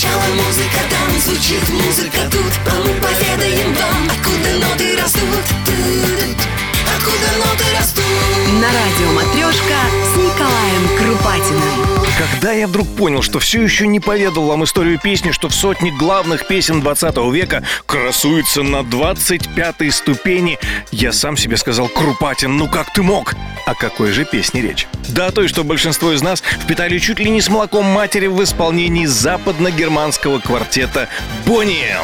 Сначала музыка там? Звучит, музыка тут А мы поведаем вам, откуда ноты растут? Откуда ноты растут? На радио «Матрешка» Когда я вдруг понял, что все еще не поведал вам историю песни, что в сотне главных песен 20 века красуется на 25-й ступени, я сам себе сказал, Крупатин, ну как ты мог? О какой же песне речь? Да о той, что большинство из нас впитали чуть ли не с молоком матери в исполнении западно-германского квартета «Бонни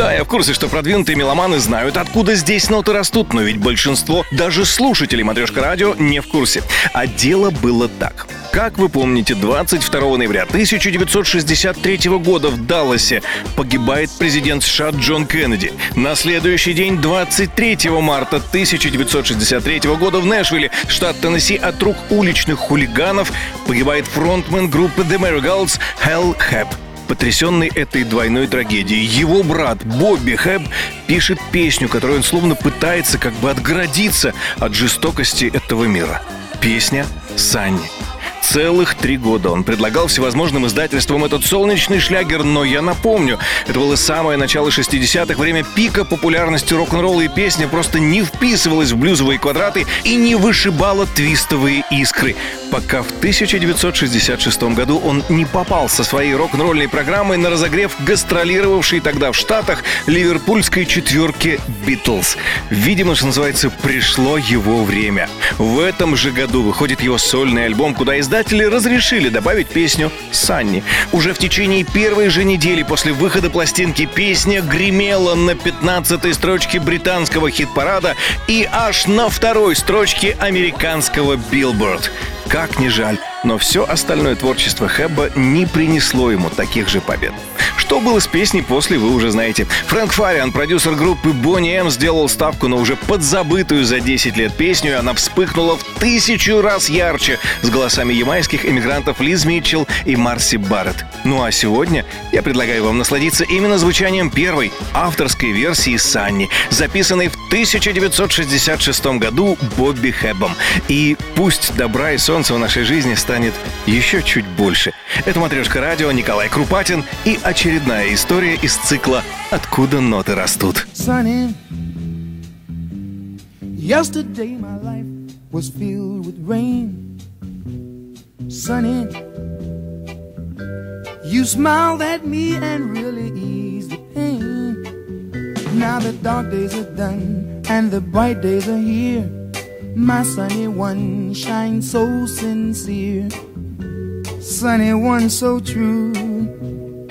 Да, я в курсе, что продвинутые меломаны знают, откуда здесь ноты растут, но ведь большинство, даже слушателей Матрешка Радио, не в курсе. А дело было так. Как вы помните, 22 ноября 1963 года в Далласе погибает президент США Джон Кеннеди. На следующий день, 23 марта 1963 года в Нэшвилле, штат Теннесси, от рук уличных хулиганов погибает фронтмен группы The Marigolds Хелл Хэп. Потрясенный этой двойной трагедией, его брат Бобби Хэб пишет песню, которую он словно пытается как бы отгородиться от жестокости этого мира. Песня «Санни». Целых три года он предлагал всевозможным издательствам этот солнечный шлягер, но я напомню, это было самое начало 60-х, время пика популярности рок-н-ролла и песня просто не вписывалась в блюзовые квадраты и не вышибала твистовые искры, пока в 1966 году он не попал со своей рок-н-ролльной программой на разогрев гастролировавшей тогда в Штатах ливерпульской четверки «Битлз». Видимо, что называется, пришло его время. В этом же году выходит его сольный альбом, куда издатели разрешили добавить песню «Санни». Уже в течение первой же недели после выхода пластинки песня гремела на 15-й строчке британского хит-парада и аж на второй строчке американского Billboard. Как ни жаль, но все остальное творчество Хэбба не принесло ему таких же побед. Что было с песней после, вы уже знаете. Фрэнк Фариан, продюсер группы Бонни М, сделал ставку на уже подзабытую за 10 лет песню, и она вспыхнула в тысячу раз ярче с голосами ямайских эмигрантов Лиз Митчелл и Марси Барретт. Ну а сегодня я предлагаю вам насладиться именно звучанием первой авторской версии Санни, записанной в 1966 году Бобби Хэббом. И пусть добра и солнца в нашей жизни станет еще чуть больше. Это «Матрешка радио», Николай Крупатин и очередная история из цикла «Откуда ноты растут». Sunny. Yesterday my life was filled with rain. Sunny. You smiled at me and really eased the pain. Now the dark days are done and the bright days are here. My sunny one shines so sincere. Sunny one so true.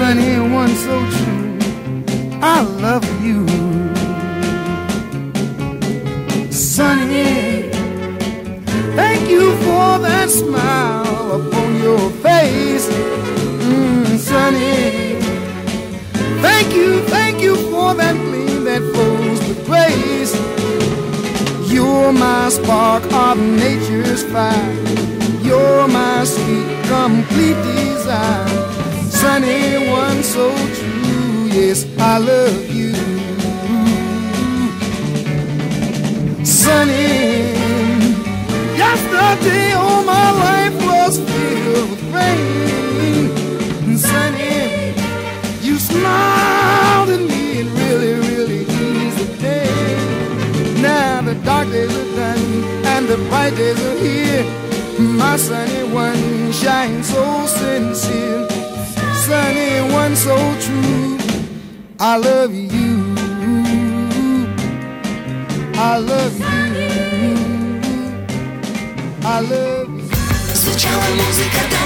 Sunny one so true, I love you. Sunny, thank you for that smile upon your face. Mm, sunny, thank you, thank you for that gleam that flows with grace. You're my spark of nature's fire. You're my sweet, complete desire. Sunny one so true, yes, I love you. Sunny, yesterday all my life was filled with rain. Sunny, you smiled at me and really, really eased the day. Now the dark days are done and the bright days are here. My sunny one shines so sincere, sunny one so true. I love you. I love you. I love you. Звучала музыка там,